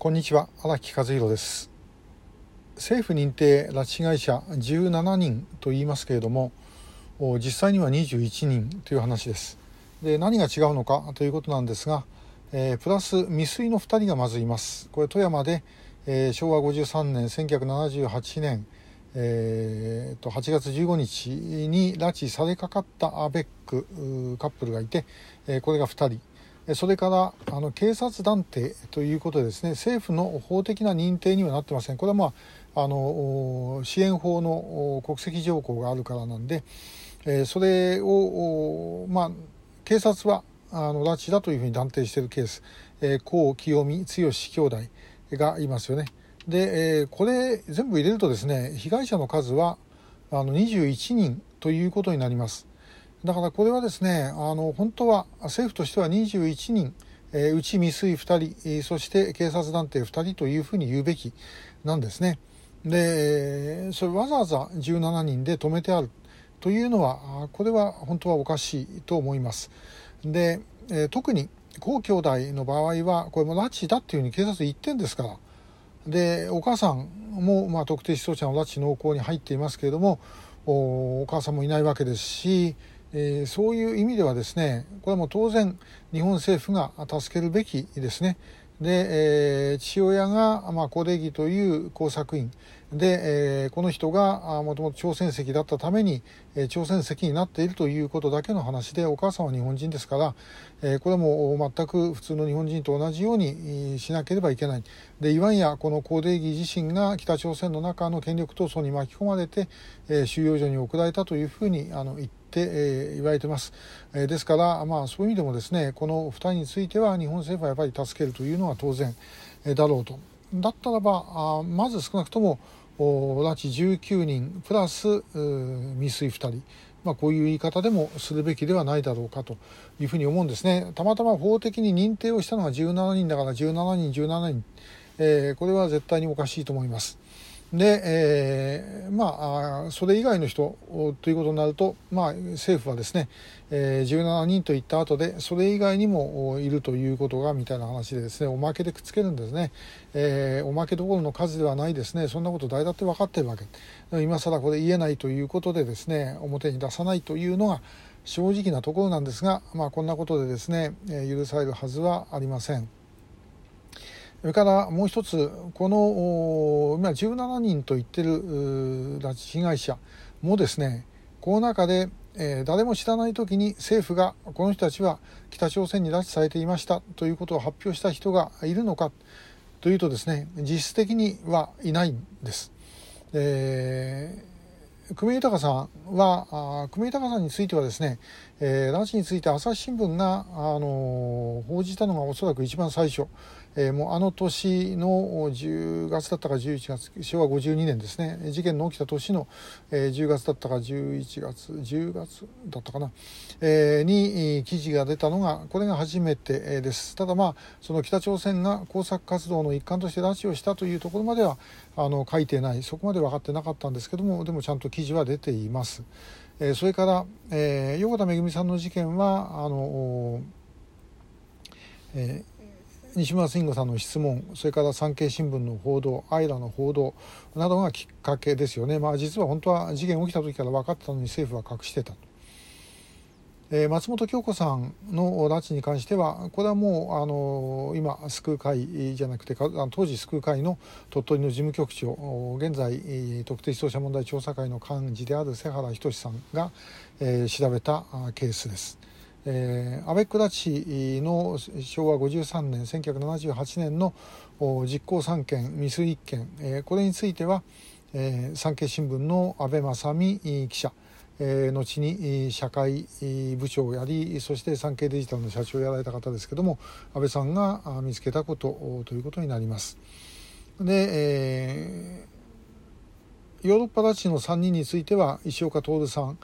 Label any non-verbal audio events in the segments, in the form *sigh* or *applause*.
こんにちは。荒木和弘です。政府認定拉致被害者17人と言いますけれども実際には21人という話です。で何が違うのかということなんですが、えー、プラス未遂の2人がまずいます。これ富山で、えー、昭和53年1978年えー、と8月15日に拉致されかかったアベックカップルがいて、えー、これが2人。それからあの警察団体ということでですね政府の法的な認定にはなってませんこれはまああの支援法の国籍条項があるからなんで、え、それをまあ警察はあの拉致だというふうに断定しているケース、えー、江清美剛兄弟がいますよね。で、え、これ全部入れるとですね被害者の数はあの21人ということになります。だからこれはですねあの本当は政府としては21人、えー、うち未遂2人そして警察団体2人というふうに言うべきなんですね。でそれわざわざ17人で止めてあるというのはこれは本当はおかしいと思います。で、えー、特に高兄弟の場合はこれも拉致だっていうふうに警察言ってんですからでお母さんも、まあ、特定失踪者の拉致濃厚に入っていますけれどもお母さんもいないわけですしえー、そういう意味ではですねこれはもう当然日本政府が助けるべきですね。で、えー、父親が、まあ、小出木という工作員で、えー、この人がもともと朝鮮籍だったために、えー、朝鮮籍になっているということだけの話でお母さんは日本人ですから、えー、これも全く普通の日本人と同じようにしなければいけない。でいわんやこのコデギ自身が北朝鮮の中の権力闘争に巻き込まれて、えー、収容所に送られたというふうにあの言って、えー、言われてます、えー、ですから、まあ、そういう意味でもですねこの2人については日本政府はやっぱり助けるというのは当然、だろうと。だったらばあまず少なくとも拉致19人プラス未遂2人、まあ、こういう言い方でもするべきではないだろうかというふうに思うんですね。たまたま法的に認定をしたのが17人だから17人17人、えー、これは絶対におかしいと思います。で、えー、まあそれ以外の人ということになると、まあ、政府はですね、えー、17人といった後でそれ以外にもいるということがみたいな話でですねおまけでくっつけるんですね、えー、おまけどころの数ではないですね。そんなこと誰だって分かってるわけ。今更これ言えないということでですね表に出さないというのが正直なところなんですが、まあ、こんなことでですね許されるはずはありません。それからもう一つこの今17人と言ってる拉致被害者もですねこの中で、えー、誰も知らない時に政府がこの人たちは北朝鮮に拉致されていましたということを発表した人がいるのかというとですね実質的にはいないんです。えー久米豊さんは久米豊さんについてはですね、えー、拉致について朝日新聞が、あの報じたのがおそらく一番最初、えー、もうあの年の10月だったか11月昭和52年ですね。事件の起きた年の、えー、10月だったか11月10月だったかな、えー、に記事が出たのがこれが初めてです。ただまあその北朝鮮が工作活動の一環として拉致をしたというところまではあの書いてない。そこまで分かってなかったんですけどもでもちゃんと記事は出ています。え、それから、え、横田めぐみさんの事件はあの、えー、西村慎吾さんの質問それから産経新聞の報道アイラの報道などがきっかけですよね、まあ、実は本当は事件起きた時から分かったのに政府は隠してたと。えー、松本京子さんの拉致に関してはこれはもうあの今救う会じゃなくて当時救う会の鳥取の事務局長現在特定失踪者問題調査会の幹事である瀬原仁さんが、えー、調べたケースです。えー、アベック拉致の昭和53年1978年の実行3件未遂1件、えー、これについては、えー、産経新聞の安倍正美記者え、後に社会部長をやりそして産経デジタルの社長をやられた方ですけども安倍さんが見つけたことということになります。で、えー、ヨーロッパ拉致の3人については石岡徹さん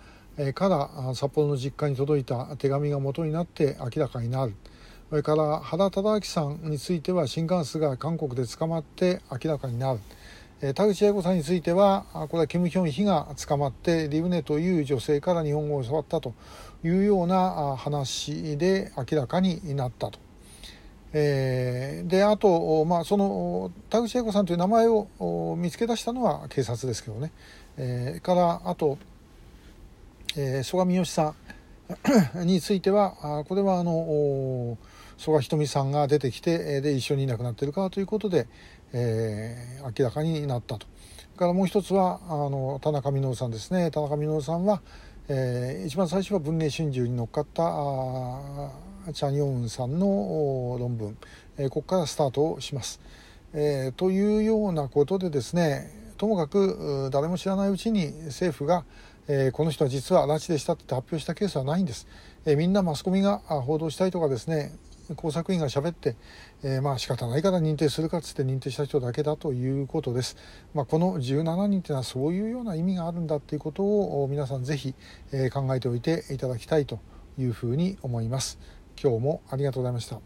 から札幌の実家に届いた手紙が元になって明らかになる。それから原忠明さんについては新幹線が韓国で捕まって明らかになる。田口八重子さんについてはこれはキム・ヒョンヒが捕まってリブネという女性から日本語を教わったというような話で明らかになったと。えー、であと、まあ、その田口英子さんという名前を見つけ出したのは警察ですけどね、えー、からあと、えー、曽我三好さん *coughs* についてはこれはあの曽我ひとみさんが出てきてで一緒にいなくなってるかということで、えー、明らかになったと。からもう一つはあの田中稔さんですね田中稔さんは、えー、一番最初は文藝春秋に乗っかったあチャン・ヨンウンさんの論文、えー、ここからスタートをします。えー、というようなことでですねともかく誰も知らないうちに政府が、えー、この人は実は拉致でしたって発表したケースはないんです、えー、みんなマスコミが報道したいとかですね工作員がしゃべって、えー、まあ仕方ないから認定するかっつって認定した人だけだということです。まあ、この17人というのはそういうような意味があるんだということを皆さんぜひ、え、考えておいていただきたいというふうに思います。今日もありがとうございました。